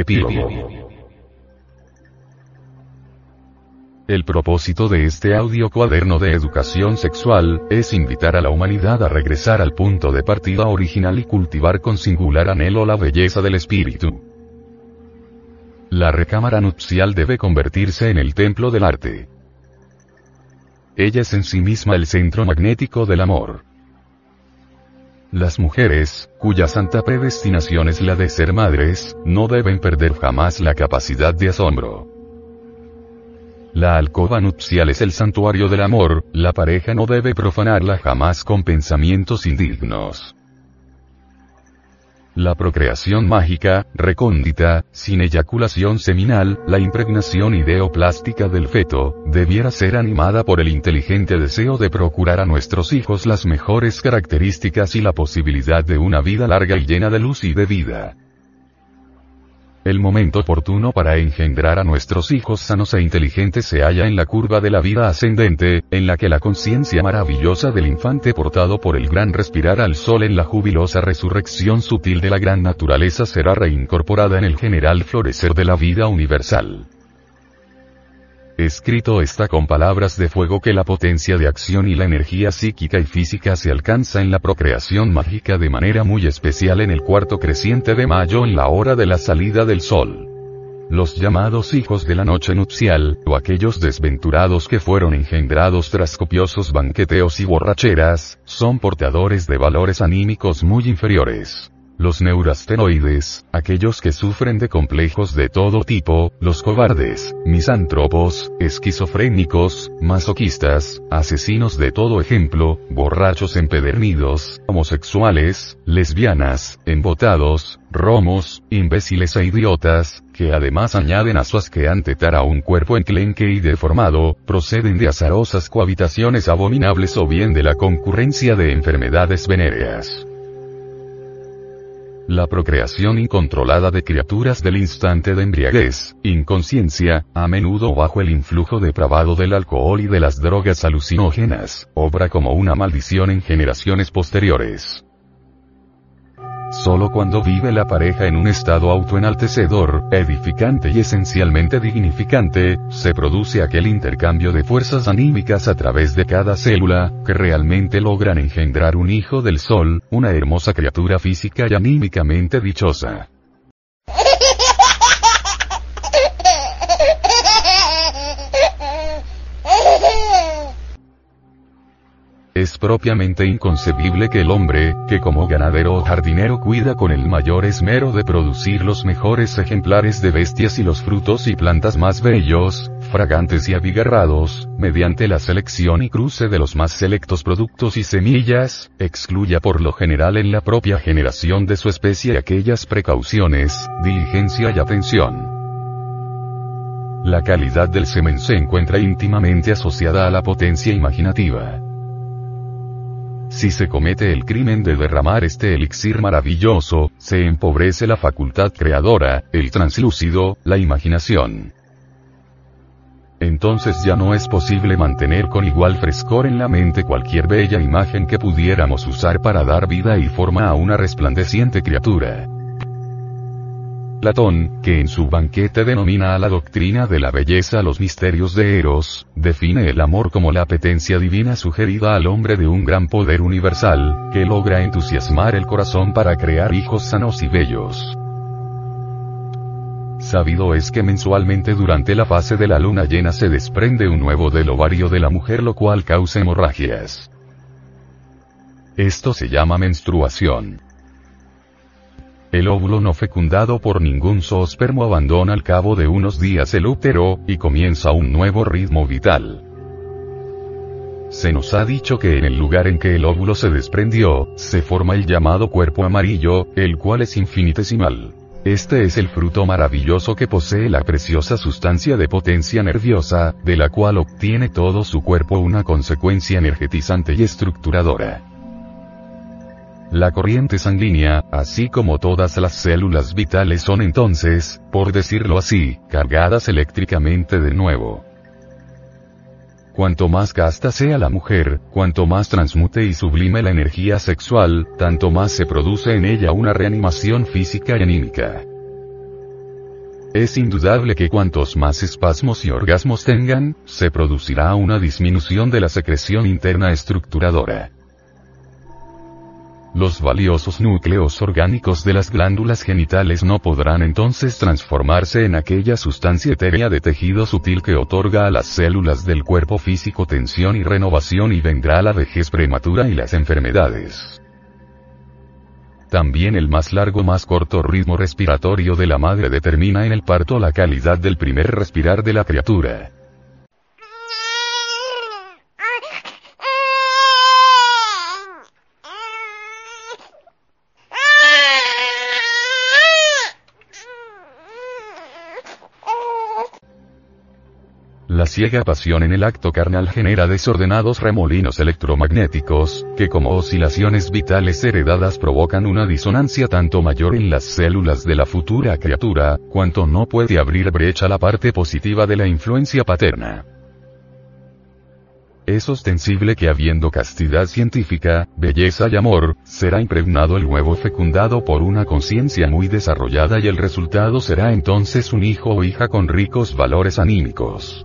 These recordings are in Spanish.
Epílogo. El propósito de este audio cuaderno de educación sexual, es invitar a la humanidad a regresar al punto de partida original y cultivar con singular anhelo la belleza del espíritu. La recámara nupcial debe convertirse en el templo del arte. Ella es en sí misma el centro magnético del amor. Las mujeres, cuya santa predestinación es la de ser madres, no deben perder jamás la capacidad de asombro. La alcoba nupcial es el santuario del amor, la pareja no debe profanarla jamás con pensamientos indignos. La procreación mágica, recóndita, sin eyaculación seminal, la impregnación ideoplástica del feto, debiera ser animada por el inteligente deseo de procurar a nuestros hijos las mejores características y la posibilidad de una vida larga y llena de luz y de vida. El momento oportuno para engendrar a nuestros hijos sanos e inteligentes se halla en la curva de la vida ascendente, en la que la conciencia maravillosa del infante portado por el gran respirar al sol en la jubilosa resurrección sutil de la gran naturaleza será reincorporada en el general florecer de la vida universal. Escrito está con palabras de fuego que la potencia de acción y la energía psíquica y física se alcanza en la procreación mágica de manera muy especial en el cuarto creciente de mayo en la hora de la salida del sol. Los llamados hijos de la noche nupcial, o aquellos desventurados que fueron engendrados tras copiosos banqueteos y borracheras, son portadores de valores anímicos muy inferiores los neurastenoides, aquellos que sufren de complejos de todo tipo, los cobardes, misántropos, esquizofrénicos, masoquistas, asesinos de todo ejemplo, borrachos empedernidos, homosexuales, lesbianas, embotados, romos, imbéciles e idiotas, que además añaden a su asqueante tara un cuerpo enclenque y deformado, proceden de azarosas cohabitaciones abominables o bien de la concurrencia de enfermedades venéreas. La procreación incontrolada de criaturas del instante de embriaguez, inconsciencia, a menudo bajo el influjo depravado del alcohol y de las drogas alucinógenas, obra como una maldición en generaciones posteriores. Solo cuando vive la pareja en un estado autoenaltecedor, edificante y esencialmente dignificante, se produce aquel intercambio de fuerzas anímicas a través de cada célula, que realmente logran engendrar un hijo del sol, una hermosa criatura física y anímicamente dichosa. Es propiamente inconcebible que el hombre, que como ganadero o jardinero cuida con el mayor esmero de producir los mejores ejemplares de bestias y los frutos y plantas más bellos, fragantes y abigarrados, mediante la selección y cruce de los más selectos productos y semillas, excluya por lo general en la propia generación de su especie aquellas precauciones, diligencia y atención. La calidad del semen se encuentra íntimamente asociada a la potencia imaginativa. Si se comete el crimen de derramar este elixir maravilloso, se empobrece la facultad creadora, el translúcido, la imaginación. Entonces ya no es posible mantener con igual frescor en la mente cualquier bella imagen que pudiéramos usar para dar vida y forma a una resplandeciente criatura. Platón, que en su banquete denomina a la doctrina de la belleza los misterios de Eros, define el amor como la apetencia divina sugerida al hombre de un gran poder universal, que logra entusiasmar el corazón para crear hijos sanos y bellos. Sabido es que mensualmente durante la fase de la luna llena se desprende un nuevo del ovario de la mujer lo cual causa hemorragias. Esto se llama menstruación. El óvulo no fecundado por ningún zoospermo abandona al cabo de unos días el útero, y comienza un nuevo ritmo vital. Se nos ha dicho que en el lugar en que el óvulo se desprendió, se forma el llamado cuerpo amarillo, el cual es infinitesimal. Este es el fruto maravilloso que posee la preciosa sustancia de potencia nerviosa, de la cual obtiene todo su cuerpo una consecuencia energetizante y estructuradora. La corriente sanguínea, así como todas las células vitales son entonces, por decirlo así, cargadas eléctricamente de nuevo. Cuanto más casta sea la mujer, cuanto más transmute y sublime la energía sexual, tanto más se produce en ella una reanimación física y anímica. Es indudable que cuantos más espasmos y orgasmos tengan, se producirá una disminución de la secreción interna estructuradora. Los valiosos núcleos orgánicos de las glándulas genitales no podrán entonces transformarse en aquella sustancia etérea de tejido sutil que otorga a las células del cuerpo físico tensión y renovación y vendrá la vejez prematura y las enfermedades. También el más largo más corto ritmo respiratorio de la madre determina en el parto la calidad del primer respirar de la criatura. La ciega pasión en el acto carnal genera desordenados remolinos electromagnéticos, que como oscilaciones vitales heredadas provocan una disonancia tanto mayor en las células de la futura criatura, cuanto no puede abrir brecha la parte positiva de la influencia paterna. Es ostensible que habiendo castidad científica, belleza y amor, será impregnado el huevo fecundado por una conciencia muy desarrollada y el resultado será entonces un hijo o hija con ricos valores anímicos.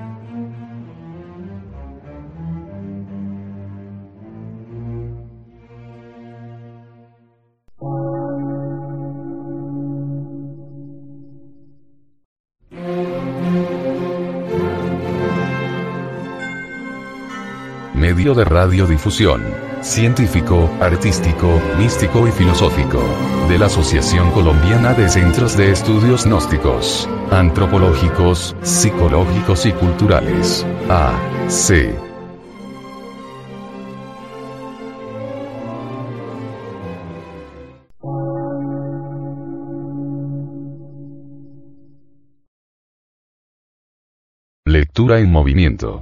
Medio de radiodifusión científico, artístico, místico y filosófico, de la Asociación Colombiana de Centros de Estudios Gnósticos, Antropológicos, Psicológicos y Culturales. A. C. Lectura en movimiento.